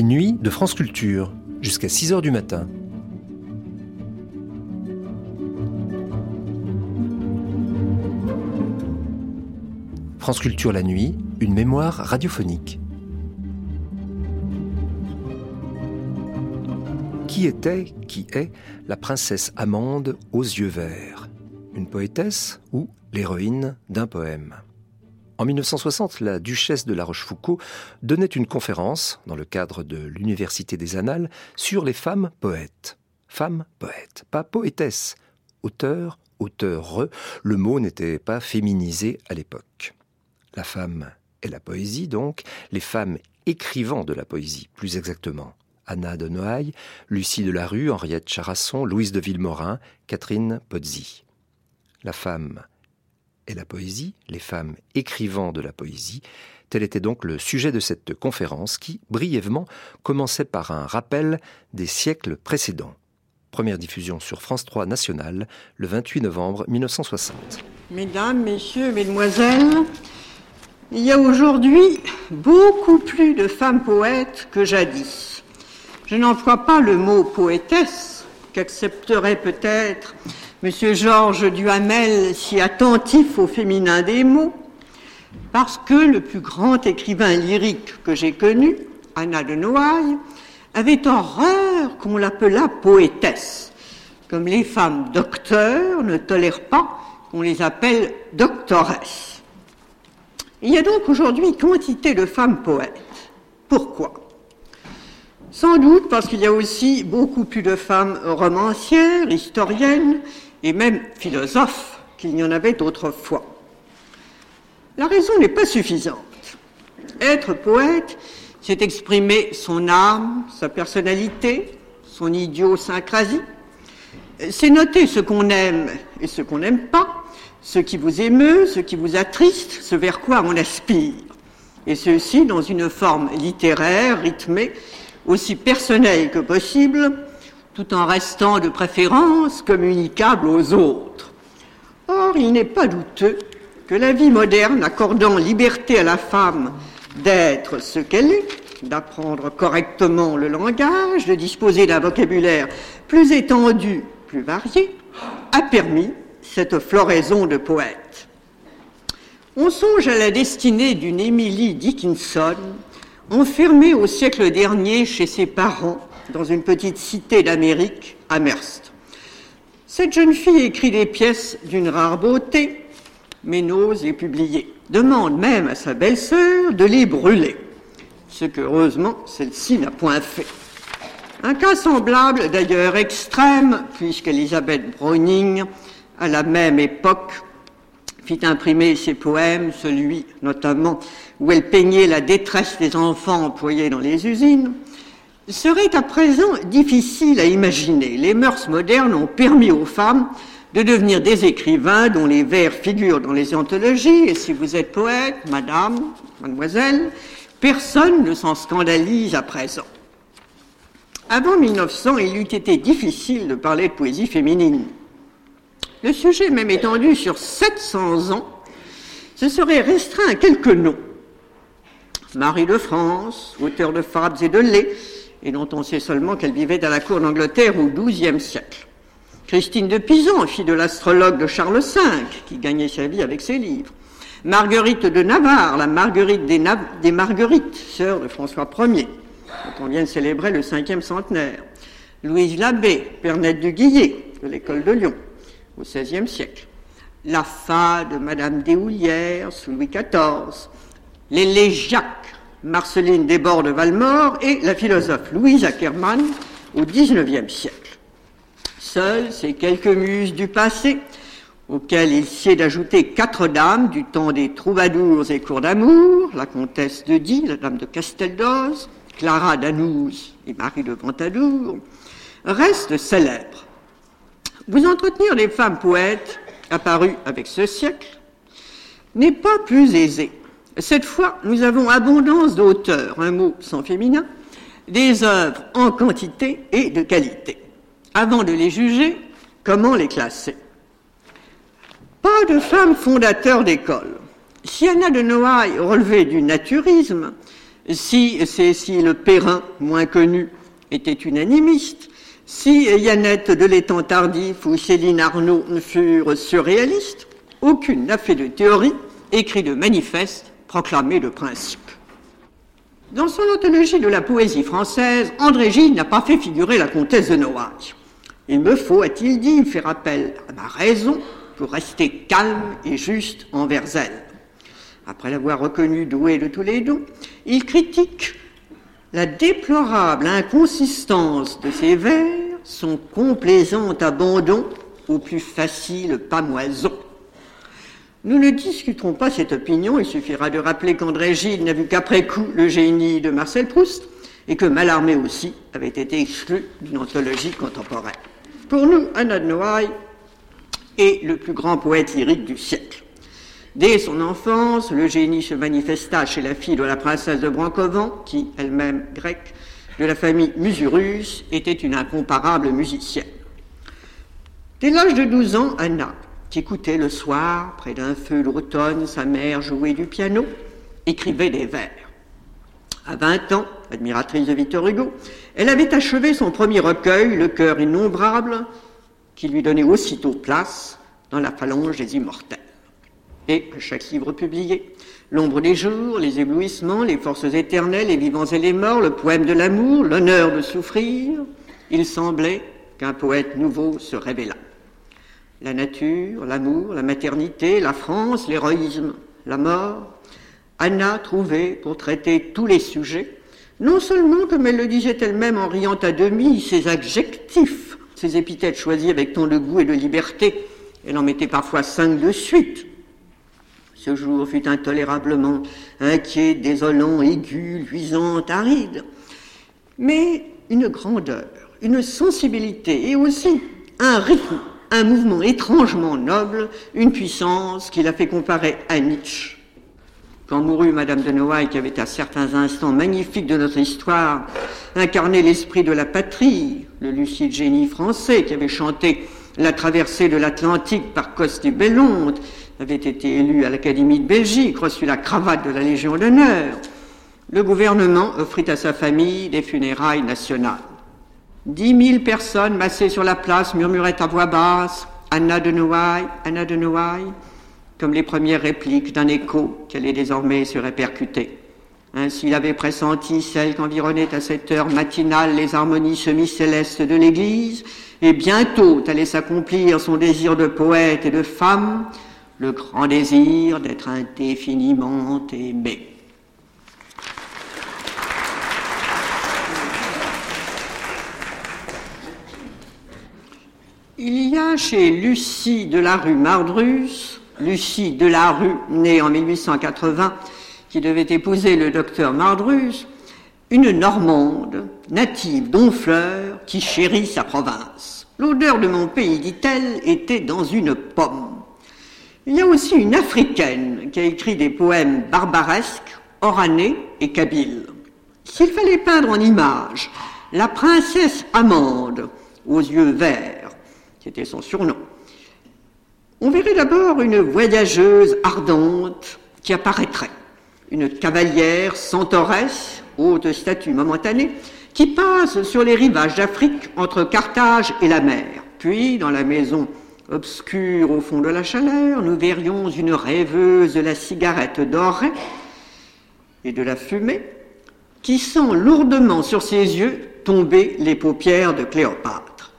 Les nuits de France Culture, jusqu'à 6 heures du matin. France Culture la nuit, une mémoire radiophonique. Qui était, qui est la princesse Amande aux yeux verts? Une poétesse ou l'héroïne d'un poème? En 1960, la duchesse de La Rochefoucauld donnait une conférence, dans le cadre de l'Université des Annales, sur les femmes poètes. Femmes poètes, pas poétesses. Auteur, auteur, le mot n'était pas féminisé à l'époque. La femme et la poésie, donc, les femmes écrivant de la poésie, plus exactement. Anna de Noailles, Lucie de la Rue, Henriette Charasson, Louise de Villemorin, Catherine Pozzi. La femme et la poésie, les femmes écrivant de la poésie, tel était donc le sujet de cette conférence qui, brièvement, commençait par un rappel des siècles précédents. Première diffusion sur France 3 National le 28 novembre 1960. Mesdames, Messieurs, Mesdemoiselles, il y a aujourd'hui beaucoup plus de femmes poètes que jadis. Je n'emploie pas le mot poétesse, qu'accepterait peut-être Monsieur Georges Duhamel, si attentif au féminin des mots, parce que le plus grand écrivain lyrique que j'ai connu, Anna de Noailles, avait horreur qu'on l'appelât poétesse, comme les femmes docteurs ne tolèrent pas qu'on les appelle doctoresses. Il y a donc aujourd'hui quantité de femmes poètes. Pourquoi? Sans doute parce qu'il y a aussi beaucoup plus de femmes romancières, historiennes, et même philosophe qu'il n'y en avait autrefois. La raison n'est pas suffisante. Être poète, c'est exprimer son âme, sa personnalité, son idiosyncrasie. C'est noter ce qu'on aime et ce qu'on n'aime pas, ce qui vous émeut, ce qui vous attriste, ce vers quoi on aspire. Et ceci dans une forme littéraire, rythmée, aussi personnelle que possible, tout en restant de préférence communicable aux autres. Or, il n'est pas douteux que la vie moderne, accordant liberté à la femme d'être ce qu'elle est, d'apprendre correctement le langage, de disposer d'un vocabulaire plus étendu, plus varié, a permis cette floraison de poètes. On songe à la destinée d'une Emily Dickinson, enfermée au siècle dernier chez ses parents dans une petite cité d'Amérique, Amherst. Cette jeune fille écrit des pièces d'une rare beauté, mais n'ose les publier. Demande même à sa belle-sœur de les brûler, ce que heureusement celle-ci n'a point fait. Un cas semblable, d'ailleurs extrême, puisqu'Elisabeth Browning, à la même époque, fit imprimer ses poèmes, celui notamment où elle peignait la détresse des enfants employés dans les usines, serait à présent difficile à imaginer. Les mœurs modernes ont permis aux femmes de devenir des écrivains dont les vers figurent dans les anthologies, et si vous êtes poète, madame, mademoiselle, personne ne s'en scandalise à présent. Avant 1900, il eût été difficile de parler de poésie féminine. Le sujet, même étendu sur 700 ans, se serait restreint à quelques noms. Marie de France, auteur de fables et de lait, et dont on sait seulement qu'elle vivait à la cour d'Angleterre au XIIe siècle. Christine de Pisan, fille de l'astrologue de Charles V, qui gagnait sa vie avec ses livres. Marguerite de Navarre, la Marguerite des, Marguerites, sœur de François Ier, dont on vient de célébrer le cinquième centenaire. Louise Labbé, Pernette du Guillet, de l'école de Lyon, au XVIe siècle. La Fa de Madame Deshoulières, sous Louis XIV. Les Jacques, Marceline Desbordes de Valmore et la philosophe Louise Ackermann au XIXe siècle. Seules ces quelques muses du passé auquel il sied d'ajouter quatre dames du temps des troubadours et cours d'amour, la comtesse de Die, la dame de Casteldoz, Clara d'Anouz et Marie de Ventadour, restent célèbres. Vous entretenir des femmes poètes apparues avec ce siècle n'est pas plus aisé. Cette fois, nous avons abondance d'auteurs, un mot sans féminin, des œuvres en quantité et de qualité. Avant de les juger, comment les classer? Pas de femmes fondateurs d'école. Si Anna de Noailles relevait du naturisme, si Cécile Perrin, moins connue, était une animiste, si Yannette de l'étang tardif ou Céline Arnaud furent surréalistes, aucune n'a fait de théorie, écrit de manifeste, proclamé de principe. Dans son anthologie de la poésie française, André Gide n'a pas fait figurer la comtesse de Noailles. Il me faut, a-t-il dit, faire appel à ma raison pour rester calme et juste envers elle. Après l'avoir reconnue douée de tous les dons, il critique la déplorable inconsistance de ses vers, son complaisant abandon au plus facile pamoison. Nous ne discuterons pas cette opinion, il suffira de rappeler qu'André Gide n'a vu qu'après coup le génie de Marcel Proust et que Mallarmé aussi avait été exclu d'une anthologie contemporaine. Pour nous, Anna de Noailles est le plus grand poète lyrique du siècle. Dès son enfance, le génie se manifesta chez la fille de la princesse de Brancovan, qui, elle-même grecque, de la famille Musurus, était une incomparable musicienne. Dès l'âge de 12 ans, Anna qui écoutait le soir, près d'un feu l'automne, sa mère jouer du piano, écrivait des vers. À 20 ans, admiratrice de Victor Hugo, elle avait achevé son premier recueil, Le cœur innombrable, qui lui donnait aussitôt place dans la phalange des immortels. Et chaque livre publié, L'ombre des jours, Les éblouissements, Les forces éternelles, Les vivants et les morts, Le poème de l'amour, L'honneur de souffrir, il semblait qu'un poète nouveau se révéla. La nature, l'amour, la maternité, la France, l'héroïsme, la mort, Anna trouvait pour traiter tous les sujets, non seulement, comme elle le disait elle-même en riant à demi, ses adjectifs, ses épithètes choisis avec tant de goût et de liberté, elle en mettait parfois cinq de suite. Ce jour fut intolérablement inquiet, désolant, aigu, luisant, aride, mais une grandeur, une sensibilité et aussi un rythme un mouvement étrangement noble, une puissance qui l'a fait comparer à Nietzsche. Quand mourut Madame de Noailles, qui avait à certains instants magnifiques de notre histoire incarné l'esprit de la patrie, le lucide génie français qui avait chanté la traversée de l'Atlantique par Coste et Bellonte, avait été élu à l'Académie de Belgique, reçu la cravate de la Légion d'honneur, le gouvernement offrit à sa famille des funérailles nationales. Dix mille personnes massées sur la place murmuraient à voix basse Anna de Noailles, Anna de Noailles, comme les premières répliques d'un écho qui allait désormais se répercuter. Ainsi il avait pressenti celle qu'environnaient à cette heure matinale les harmonies semi-célestes de l'Église, et bientôt allait s'accomplir son désir de poète et de femme, le grand désir d'être indéfiniment aimé. Il y a chez Lucie de la rue Mardrus, Lucie de la rue, née en 1880, qui devait épouser le docteur Mardrus, une Normande, native d'Honfleur, qui chérit sa province. L'odeur de mon pays, dit-elle, était dans une pomme. Il y a aussi une Africaine qui a écrit des poèmes barbaresques, oranais et kabyles. S'il fallait peindre en image la princesse Amande, aux yeux verts, c'était son surnom. On verrait d'abord une voyageuse ardente qui apparaîtrait, une cavalière centauresse, haute statue momentanée, qui passe sur les rivages d'Afrique entre Carthage et la mer. Puis, dans la maison obscure au fond de la chaleur, nous verrions une rêveuse de la cigarette dorée et de la fumée qui sent lourdement sur ses yeux tomber les paupières de Cléopâtre.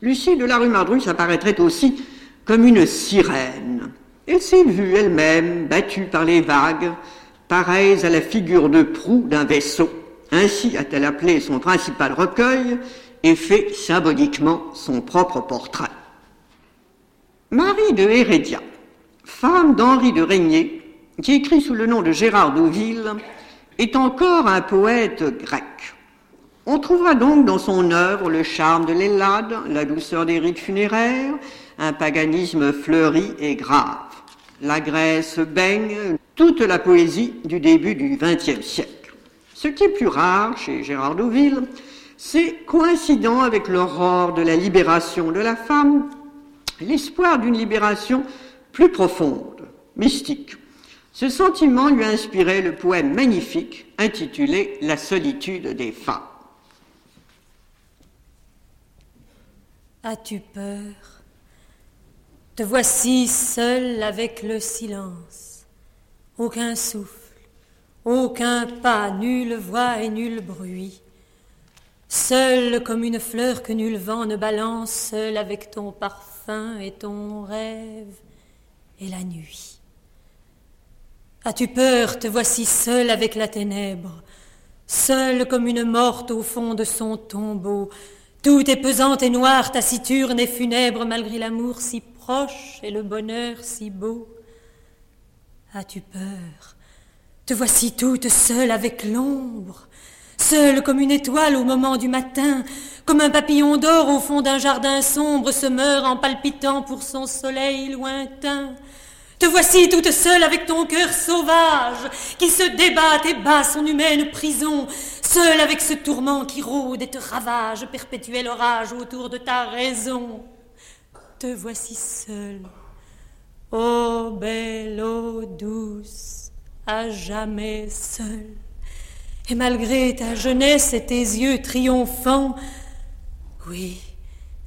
Lucie de la rue Mardrus apparaîtrait aussi comme une sirène. Elle s'est vue elle-même battue par les vagues, pareilles à la figure de proue d'un vaisseau. Ainsi a-t-elle appelé son principal recueil et fait symboliquement son propre portrait. Marie de Hérédia, femme d'Henri de Régnier, qui écrit sous le nom de Gérard d'Auville, est encore un poète grec. On trouvera donc dans son œuvre le charme de l'Ellade, la douceur des rites funéraires, un paganisme fleuri et grave. La Grèce baigne toute la poésie du début du XXe siècle. Ce qui est plus rare chez Gérard Douville, c'est coïncident avec l'aurore de la libération de la femme, l'espoir d'une libération plus profonde, mystique. Ce sentiment lui a inspiré le poème magnifique intitulé La solitude des femmes. As-tu peur? Te voici seul avec le silence. Aucun souffle, aucun pas, nulle voix et nul bruit. Seul comme une fleur que nul vent ne balance, seul avec ton parfum et ton rêve et la nuit. As-tu peur Te voici seul avec la ténèbre, seul comme une morte au fond de son tombeau, tout est pesante et noir, taciturne et funèbre, malgré l'amour si proche et le bonheur si beau. As-tu peur Te voici toute seule avec l'ombre, seule comme une étoile au moment du matin, comme un papillon d'or au fond d'un jardin sombre se meurt en palpitant pour son soleil lointain. Te voici toute seule avec ton cœur sauvage qui se débat et bat son humaine prison, seule avec ce tourment qui rôde et te ravage, perpétuel orage autour de ta raison. Te voici seule, ô belle, ô douce, à jamais seule. Et malgré ta jeunesse et tes yeux triomphants, oui,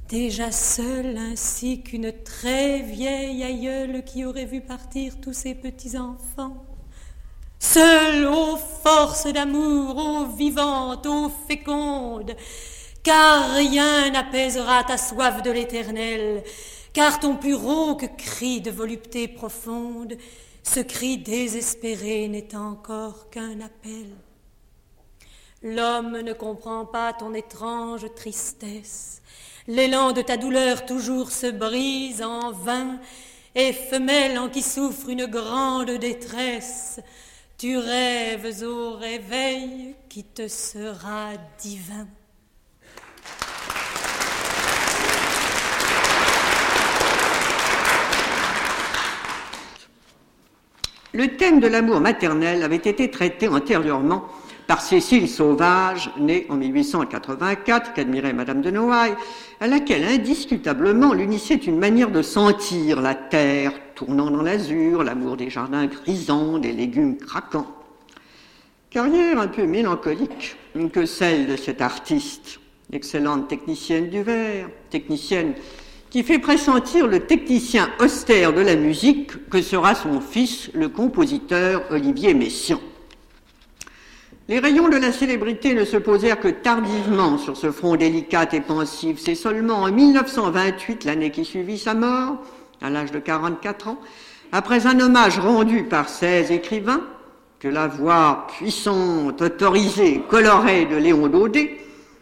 déjà seule ainsi qu'une très vieille aïeule qui aurait vu partir tous ses petits-enfants. Seule, ô force d'amour, ô vivante, ô féconde, car rien n'apaisera ta soif de l'éternel, car ton plus rauque cri de volupté profonde, ce cri désespéré n'est encore qu'un appel. L'homme ne comprend pas ton étrange tristesse, L'élan de ta douleur toujours se brise en vain, et femelle en qui souffre une grande détresse, tu rêves au réveil qui te sera divin. Le thème de l'amour maternel avait été traité antérieurement par Cécile Sauvage, née en 1884, qu'admirait Madame de Noailles, à laquelle indiscutablement l'unissait une manière de sentir la terre tournant dans l'azur, l'amour des jardins grisants, des légumes craquants. Carrière un peu mélancolique que celle de cette artiste, excellente technicienne du verre, technicienne qui fait pressentir le technicien austère de la musique que sera son fils, le compositeur Olivier Messiaen. Les rayons de la célébrité ne se posèrent que tardivement sur ce front délicat et pensif. C'est seulement en 1928, l'année qui suivit sa mort, à l'âge de 44 ans, après un hommage rendu par 16 écrivains, que la voix puissante, autorisée, colorée de Léon Daudet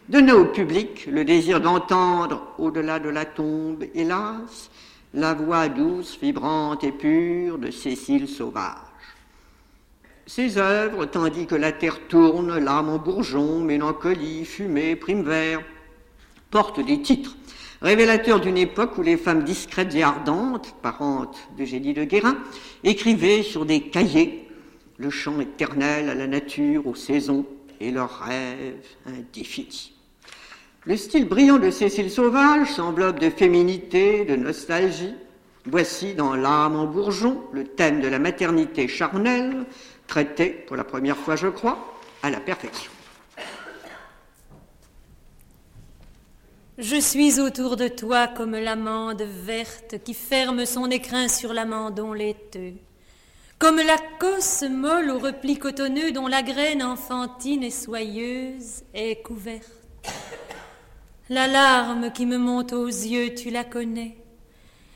donna au public le désir d'entendre, au-delà de la tombe, hélas, la voix douce, vibrante et pure de Cécile Sauvage. Ses œuvres, tandis que la terre tourne, l'âme en bourgeon, mélancolie, fumée, prime vert, portent des titres révélateurs d'une époque où les femmes discrètes et ardentes, parentes de Génie de Guérin, écrivaient sur des cahiers le chant éternel à la nature, aux saisons et leurs rêves indéfinis. Le style brillant de Cécile Sauvage s'enveloppe de féminité, de nostalgie. Voici dans L'âme en bourgeon le thème de la maternité charnelle, traité pour la première fois, je crois, à la perfection. Je suis autour de toi comme l'amande verte qui ferme son écrin sur l'amandon laiteux, comme la cosse molle au repli cotonneux dont la graine enfantine et soyeuse est couverte. La larme qui me monte aux yeux, tu la connais.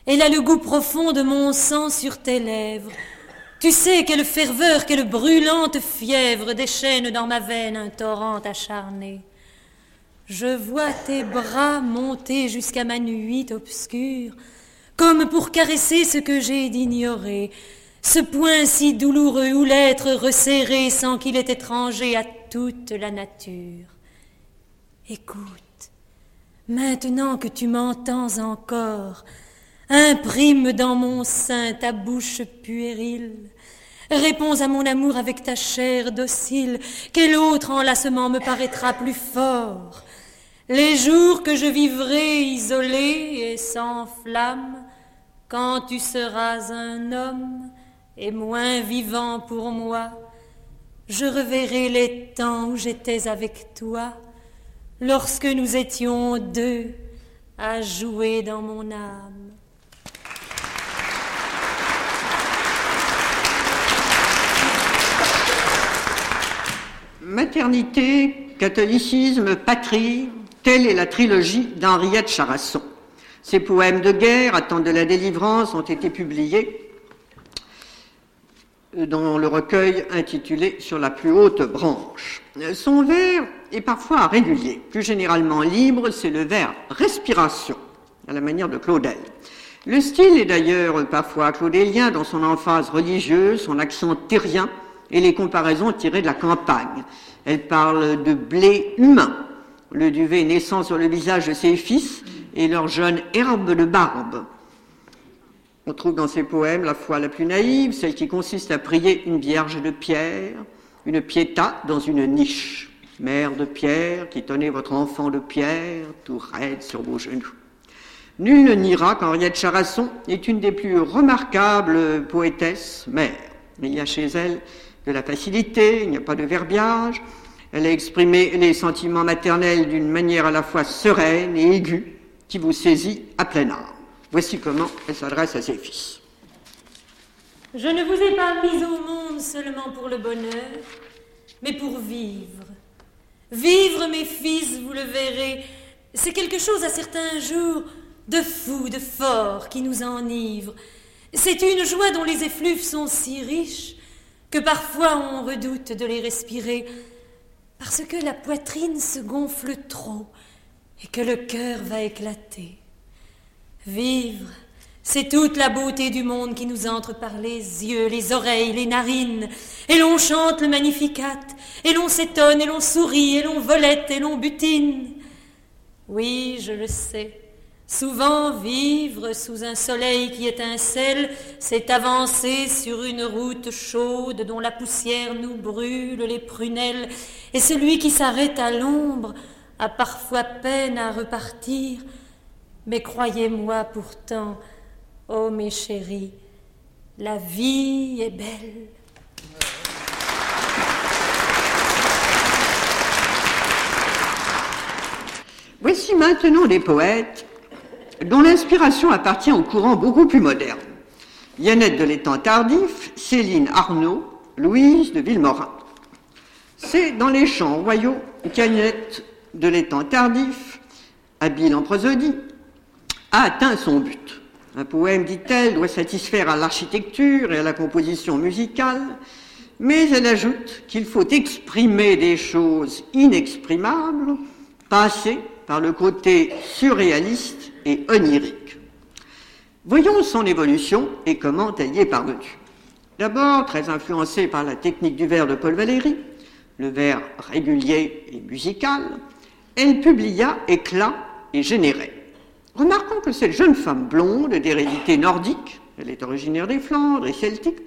Elle a le goût profond de mon sang sur tes lèvres, tu sais quelle ferveur, quelle brûlante fièvre déchaîne dans ma veine un torrent acharné. Je vois tes bras monter jusqu'à ma nuit obscure, comme pour caresser ce que j'ai d'ignorer, ce point si douloureux où l'être resserré sans qu'il est étranger à toute la nature. Écoute, maintenant que tu m'entends encore, imprime dans mon sein ta bouche puérile, Réponds à mon amour avec ta chair docile. Quel autre enlacement me paraîtra plus fort Les jours que je vivrai isolé et sans flamme, quand tu seras un homme et moins vivant pour moi, je reverrai les temps où j'étais avec toi, lorsque nous étions deux à jouer dans mon âme. Maternité, catholicisme, patrie, telle est la trilogie d'Henriette Charasson. Ses poèmes de guerre, Attente de la délivrance, ont été publiés dans le recueil intitulé Sur la plus haute branche. Son vers est parfois régulier, plus généralement libre, c'est le vers respiration, à la manière de Claudel. Le style est d'ailleurs parfois claudélien dans son emphase religieuse, son accent terrien, et les comparaisons tirées de la campagne. Elle parle de blé humain, le duvet naissant sur le visage de ses fils et leur jeune herbe de barbe. On trouve dans ses poèmes la foi la plus naïve, celle qui consiste à prier une vierge de pierre, une piéta dans une niche, mère de pierre qui tenait votre enfant de pierre tout raide sur vos genoux. Nul ne niera qu'Henriette Charasson est une des plus remarquables poétesses mères. Il y a chez elle de la facilité, il n'y a pas de verbiage. Elle a exprimé les sentiments maternels d'une manière à la fois sereine et aiguë qui vous saisit à pleine âme. Voici comment elle s'adresse à ses fils. Je ne vous ai pas mis au monde seulement pour le bonheur, mais pour vivre. Vivre, mes fils, vous le verrez, c'est quelque chose à certains jours de fou, de fort, qui nous enivre. C'est une joie dont les effluves sont si riches que parfois on redoute de les respirer parce que la poitrine se gonfle trop et que le cœur va éclater. Vivre, c'est toute la beauté du monde qui nous entre par les yeux, les oreilles, les narines, et l'on chante le magnificat, et l'on s'étonne, et l'on sourit, et l'on volette, et l'on butine. Oui, je le sais, Souvent vivre sous un soleil qui étincelle, c'est avancer sur une route chaude dont la poussière nous brûle les prunelles, et celui qui s'arrête à l'ombre a parfois peine à repartir. Mais croyez-moi pourtant, ô mes chéris, la vie est belle. Voici maintenant les poètes dont l'inspiration appartient au courant beaucoup plus moderne. Yannette de l'étang tardif, Céline Arnaud, Louise de Villemorin. C'est dans les champs royaux qu'Yannette de l'étang tardif, habile en prosodie, a atteint son but. Un poème, dit-elle, doit satisfaire à l'architecture et à la composition musicale, mais elle ajoute qu'il faut exprimer des choses inexprimables, passer par le côté surréaliste et onirique. Voyons son évolution et comment elle y est parvenue. D'abord, très influencée par la technique du vers de Paul Valéry, le vers régulier et musical, elle publia Éclat et Généré. Remarquons que cette jeune femme blonde d'hérédité nordique, elle est originaire des Flandres et celtique,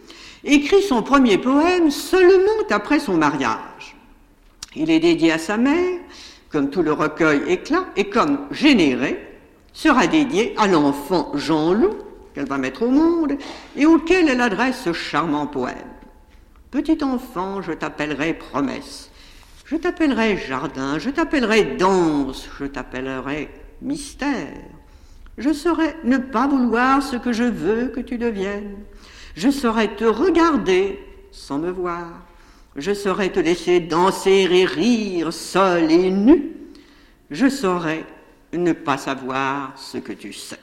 écrit son premier poème seulement après son mariage. Il est dédié à sa mère, comme tout le recueil Éclat, et comme Généré, sera dédié à l'enfant Jean-Loup qu'elle va mettre au monde et auquel elle adresse ce charmant poème. Petit enfant, je t'appellerai promesse, je t'appellerai jardin, je t'appellerai danse, je t'appellerai mystère. Je saurais ne pas vouloir ce que je veux que tu deviennes. Je saurais te regarder sans me voir. Je saurais te laisser danser et rire seul et nu. Je saurais ne pas savoir ce que tu sais.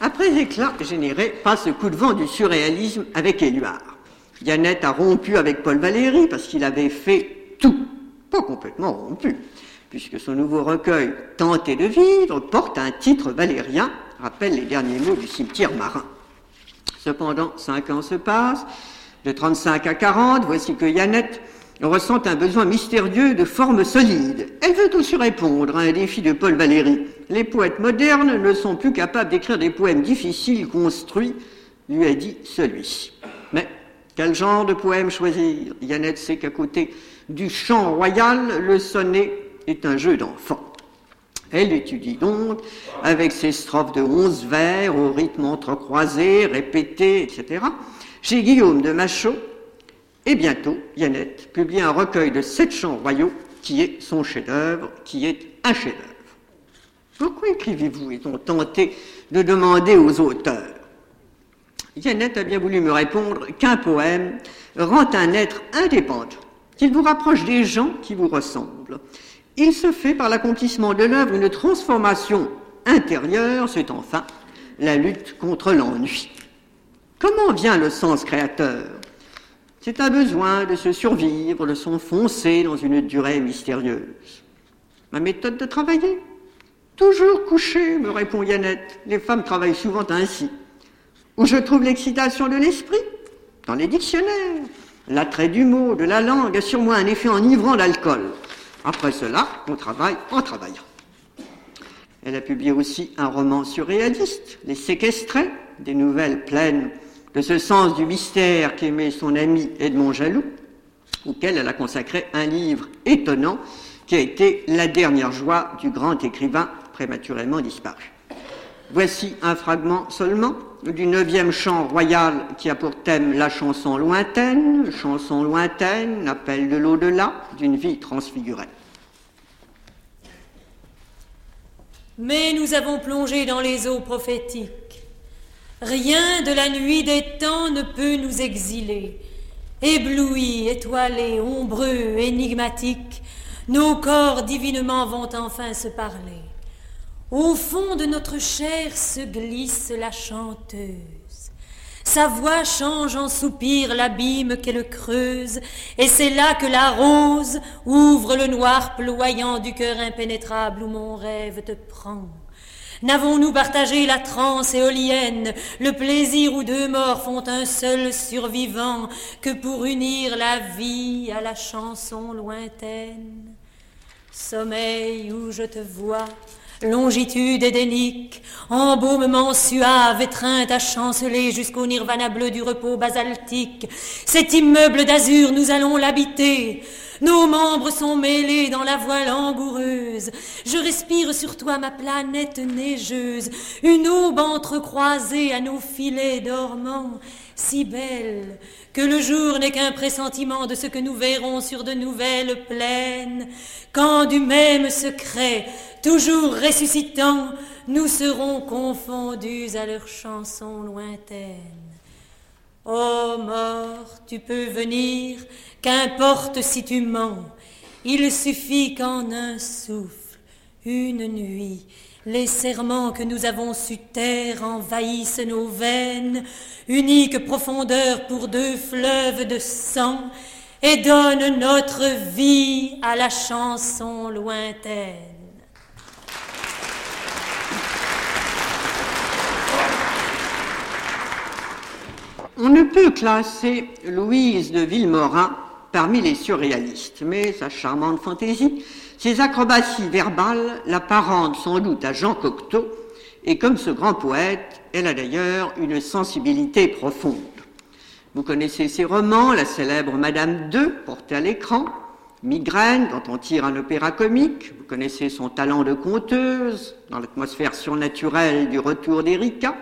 Après éclat généré passe ce coup de vent du surréalisme avec Éluard. Yannette a rompu avec Paul Valéry parce qu'il avait fait tout, pas complètement rompu, puisque son nouveau recueil Tenter de vivre porte un titre valérien, rappelle les derniers mots du cimetière marin. Cependant, cinq ans se passent, de 35 à 40, voici que Yannette ressent un besoin mystérieux de forme solide. Elle veut aussi répondre à un défi de Paul Valéry. Les poètes modernes ne sont plus capables d'écrire des poèmes difficiles, construits, lui a dit celui-ci. Mais quel genre de poème choisir? Yannette sait qu'à côté du chant royal, le sonnet est un jeu d'enfant. Elle étudie donc avec ses strophes de onze vers au rythme entrecroisé, répété, etc. Chez Guillaume de Machaut, et bientôt, Yannette publie un recueil de sept chants royaux qui est son chef-d'œuvre, qui est un chef-d'œuvre. Pourquoi écrivez-vous est-on tenté de demander aux auteurs? Yannette a bien voulu me répondre qu'un poème rend un être indépendant, qu'il vous rapproche des gens qui vous ressemblent. Il se fait par l'accomplissement de l'œuvre une transformation intérieure, c'est enfin la lutte contre l'ennui. Comment vient le sens créateur? C'est un besoin de se survivre, de s'enfoncer dans une durée mystérieuse. Ma méthode de travailler Toujours couché, me répond Yannette. Les femmes travaillent souvent ainsi. Où je trouve l'excitation de l'esprit? Dans les dictionnaires. L'attrait du mot, de la langue a sur moi un effet enivrant d'alcool. Après cela, on travaille en travaillant. Elle a publié aussi un roman surréaliste, Les Séquestrés, des nouvelles pleines de ce sens du mystère qu'aimait son ami Edmond Jaloux, auquel elle a consacré un livre étonnant qui a été la dernière joie du grand écrivain prématurément disparu. Voici un fragment seulement du neuvième chant royal qui a pour thème la chanson lointaine, chanson lointaine, appel de l'au-delà, d'une vie transfigurée. Mais nous avons plongé dans les eaux prophétiques. Rien de la nuit des temps ne peut nous exiler. Éblouis, étoilés, ombreux, énigmatiques, nos corps divinement vont enfin se parler. Au fond de notre chair se glisse la chanteuse. Sa voix change en soupir l'abîme qu'elle creuse, et c'est là que la rose ouvre le noir ployant du cœur impénétrable où mon rêve te prend. N'avons-nous partagé la transe éolienne, le plaisir où deux morts font un seul survivant, que pour unir la vie à la chanson lointaine? Sommeil où je te vois, Longitude édénique, embaumement suave, étreinte à chanceler jusqu'au nirvana bleu du repos basaltique. Cet immeuble d'azur, nous allons l'habiter. Nos membres sont mêlés dans la voie langoureuse. Je respire sur toi ma planète neigeuse, une aube entrecroisée à nos filets dormants, si belle que le jour n'est qu'un pressentiment de ce que nous verrons sur de nouvelles plaines, quand du même secret toujours ressuscitant, nous serons confondus à leurs chansons lointaines. Ô mort, tu peux venir, qu'importe si tu mens, il suffit qu'en un souffle, une nuit, les serments que nous avons su taire envahissent nos veines, unique profondeur pour deux fleuves de sang, et donnent notre vie à la chanson lointaine. On ne peut classer Louise de Villemorin parmi les surréalistes, mais sa charmante fantaisie, ses acrobaties verbales l'apparentent sans doute à Jean Cocteau, et comme ce grand poète, elle a d'ailleurs une sensibilité profonde. Vous connaissez ses romans, la célèbre Madame II, portée à l'écran, Migraine, dont on tire un opéra comique, vous connaissez son talent de conteuse, dans l'atmosphère surnaturelle du retour d'Erika,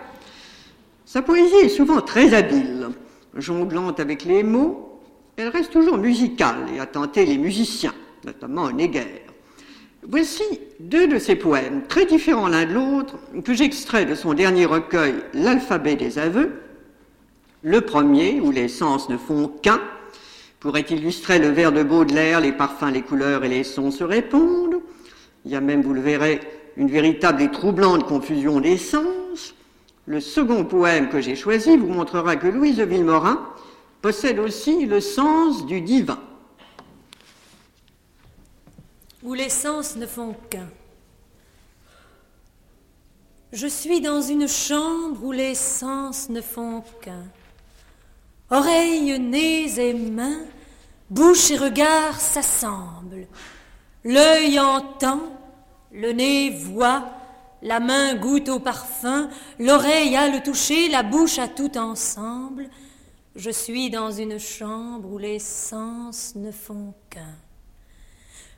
sa poésie est souvent très habile. Jonglante avec les mots, elle reste toujours musicale et a tenté les musiciens, notamment Néguer. Voici deux de ses poèmes, très différents l'un de l'autre, que j'extrais de son dernier recueil, L'alphabet des aveux. Le premier, où les sens ne font qu'un, pourrait illustrer le vers de Baudelaire, les parfums, les couleurs et les sons se répondent. Il y a même, vous le verrez, une véritable et troublante confusion des sens. Le second poème que j'ai choisi vous montrera que Louise de Villemorin possède aussi le sens du divin. Où les sens ne font qu'un. Je suis dans une chambre où les sens ne font qu'un. Oreilles, nez et mains, bouche et regard s'assemblent. L'œil entend, le nez voit, la main goûte au parfum, l'oreille a le toucher, la bouche a tout ensemble. Je suis dans une chambre où les sens ne font qu'un.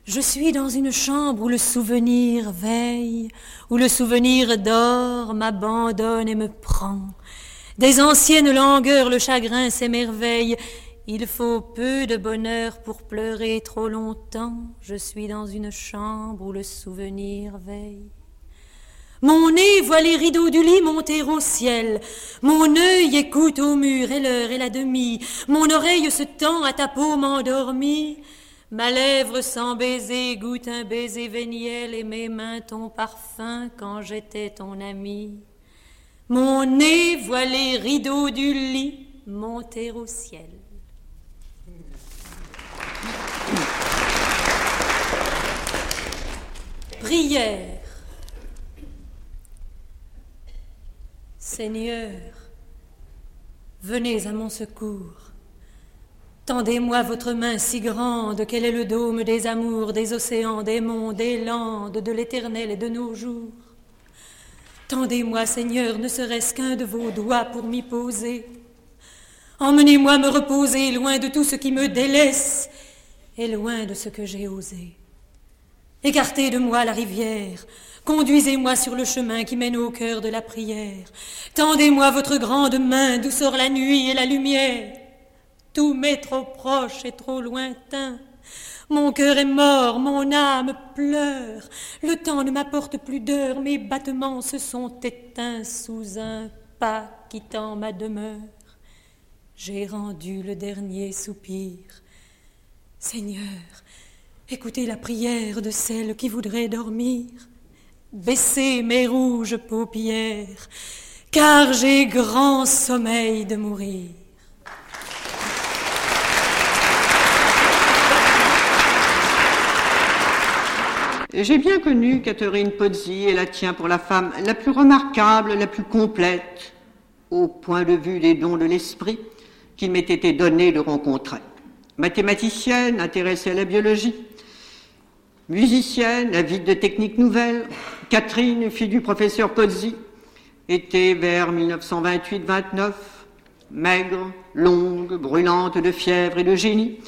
Je suis dans une chambre où le souvenir veille, où le souvenir dort, m'abandonne et me prend. Des anciennes langueurs le chagrin s'émerveille. Il faut peu de bonheur pour pleurer trop longtemps. Je suis dans une chambre où le souvenir veille. Mon nez voit les rideaux du lit monter au ciel. Mon œil écoute au mur et l'heure et la demie. Mon oreille se tend à ta paume endormie. Ma lèvre sans baiser goûte un baiser véniel et mes mains ton parfum quand j'étais ton ami. Mon nez voit les rideaux du lit monter au ciel. Prière. Seigneur, venez à mon secours. Tendez-moi votre main si grande qu'elle est le dôme des amours, des océans, des monts, des landes, de l'éternel et de nos jours. Tendez-moi, Seigneur, ne serait-ce qu'un de vos doigts pour m'y poser. Emmenez-moi me reposer loin de tout ce qui me délaisse et loin de ce que j'ai osé. Écartez de moi la rivière, conduisez-moi sur le chemin qui mène au cœur de la prière. Tendez-moi votre grande main d'où sort la nuit et la lumière. Tout m'est trop proche et trop lointain. Mon cœur est mort, mon âme pleure. Le temps ne m'apporte plus d'heures, mes battements se sont éteints sous un pas quittant ma demeure. J'ai rendu le dernier soupir. Seigneur, écoutez la prière de celle qui voudrait dormir. Baissez mes rouges paupières, car j'ai grand sommeil de mourir. J'ai bien connu Catherine Pozzi et la tiens pour la femme la plus remarquable, la plus complète, au point de vue des dons de l'esprit qu'il m'ait été donné de rencontrer. Mathématicienne, intéressée à la biologie, musicienne, avide de techniques nouvelles, Catherine, fille du professeur Pozzi, était vers 1928-29, maigre, longue, brûlante de fièvre et de génie,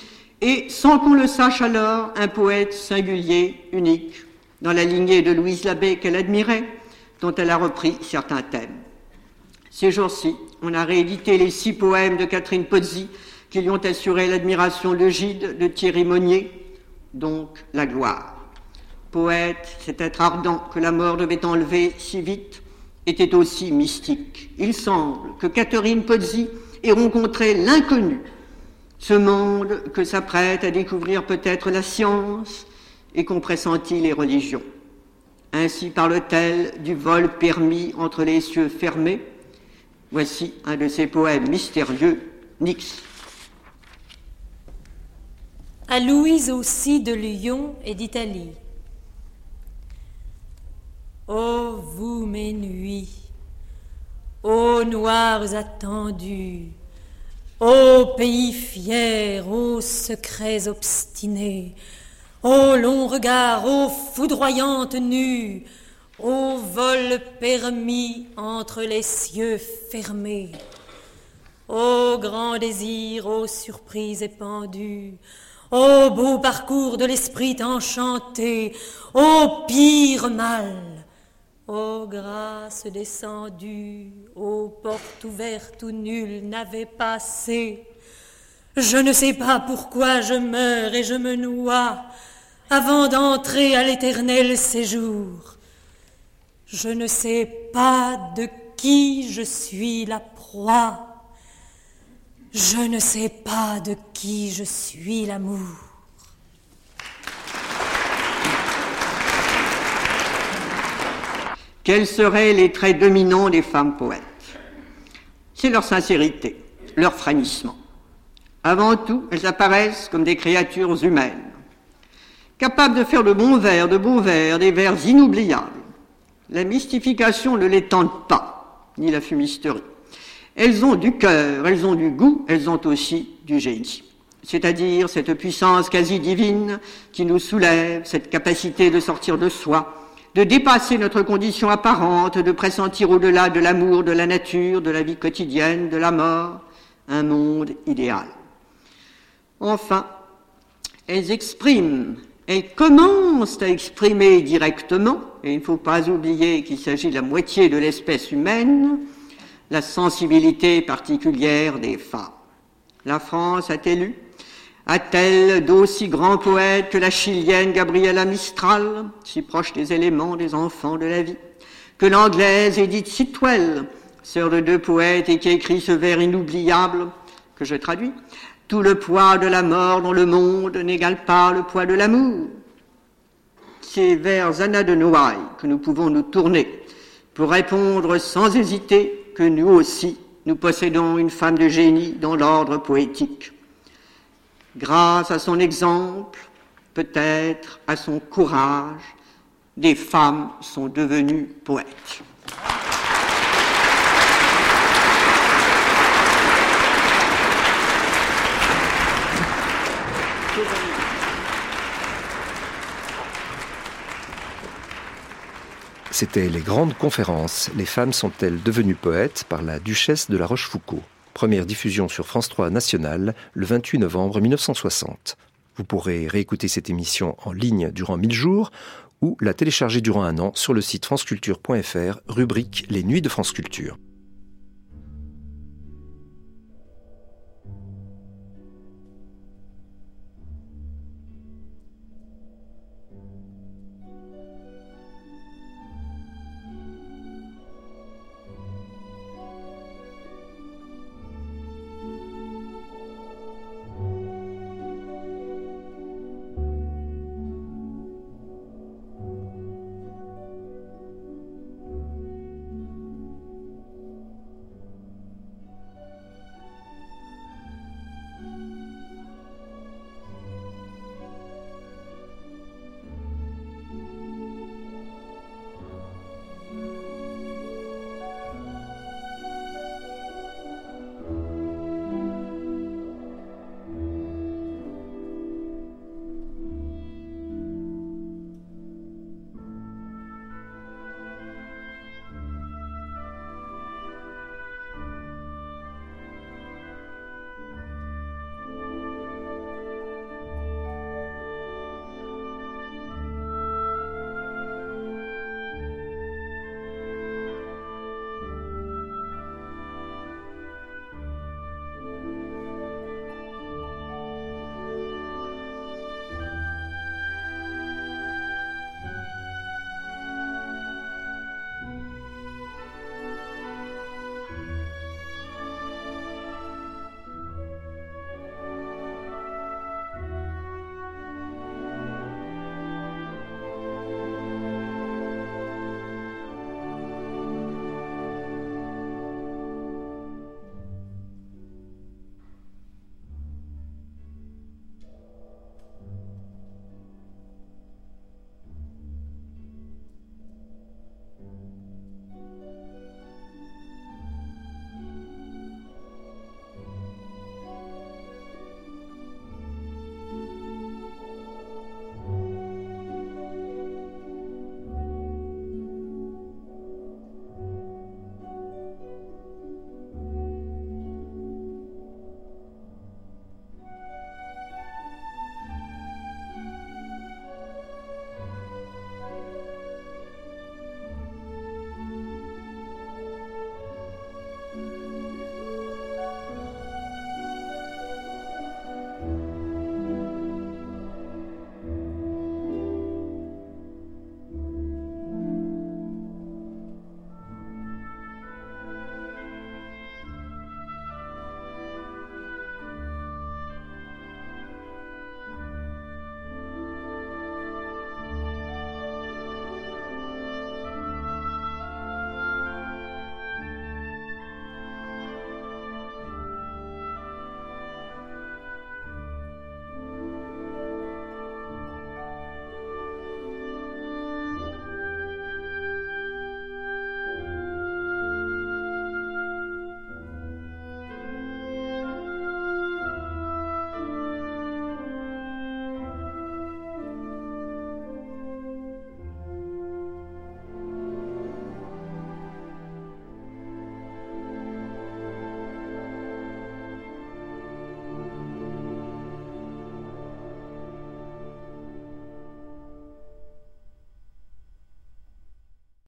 et, sans qu'on le sache alors, un poète singulier, unique, dans la lignée de Louise Labbé qu'elle admirait, dont elle a repris certains thèmes. Ces jours-ci, on a réédité les six poèmes de Catherine Pozzi qui lui ont assuré l'admiration de Gide de Thierry Monnier, donc la gloire. Poète, cet être ardent que la mort devait enlever si vite, était aussi mystique. Il semble que Catherine Pozzi ait rencontré l'inconnu ce monde que s'apprête à découvrir peut-être la science et qu'on pressentit les religions. Ainsi parle-t-elle du vol permis entre les cieux fermés. Voici un de ses poèmes mystérieux, Nix. À Louise aussi de Lyon et d'Italie. Ô vous mes nuits, ô noirs attendus, Ô pays fier, ô secrets obstinés, ô longs regards, ô foudroyantes nues, ô vol permis entre les cieux fermés, ô grand désir, ô surprise épandue, ô beau parcours de l'esprit enchanté, ô pire mal, Ô grâce descendue, ô porte ouverte où nul n'avait passé, je ne sais pas pourquoi je meurs et je me noie avant d'entrer à l'éternel séjour. Je ne sais pas de qui je suis la proie. Je ne sais pas de qui je suis l'amour. Quels seraient les traits dominants des femmes poètes? C'est leur sincérité, leur frémissement. Avant tout, elles apparaissent comme des créatures humaines, capables de faire de bons vers, de beaux vers, des vers inoubliables. la mystification ne les tente pas, ni la fumisterie. Elles ont du cœur, elles ont du goût, elles ont aussi du génie. C'est-à-dire cette puissance quasi divine qui nous soulève, cette capacité de sortir de soi, de dépasser notre condition apparente, de pressentir au-delà de l'amour, de la nature, de la vie quotidienne, de la mort, un monde idéal. Enfin, elles expriment, elles commencent à exprimer directement, et il ne faut pas oublier qu'il s'agit de la moitié de l'espèce humaine, la sensibilité particulière des femmes. La France a-t-elle eu a-t-elle d'aussi grands poètes que la chilienne Gabriela Mistral, si proche des éléments des enfants de la vie, que l'anglaise Edith Sitwell, sœur de deux poètes et qui écrit ce vers inoubliable que je traduis, tout le poids de la mort dans le monde n'égale pas le poids de l'amour. C'est vers Anna de Noailles que nous pouvons nous tourner pour répondre sans hésiter que nous aussi, nous possédons une femme de génie dans l'ordre poétique. Grâce à son exemple, peut-être à son courage, des femmes sont devenues poètes. C'était les grandes conférences. Les femmes sont-elles devenues poètes par la duchesse de la Rochefoucauld? Première diffusion sur France 3 National le 28 novembre 1960. Vous pourrez réécouter cette émission en ligne durant 1000 jours ou la télécharger durant un an sur le site franceculture.fr, rubrique Les Nuits de France Culture.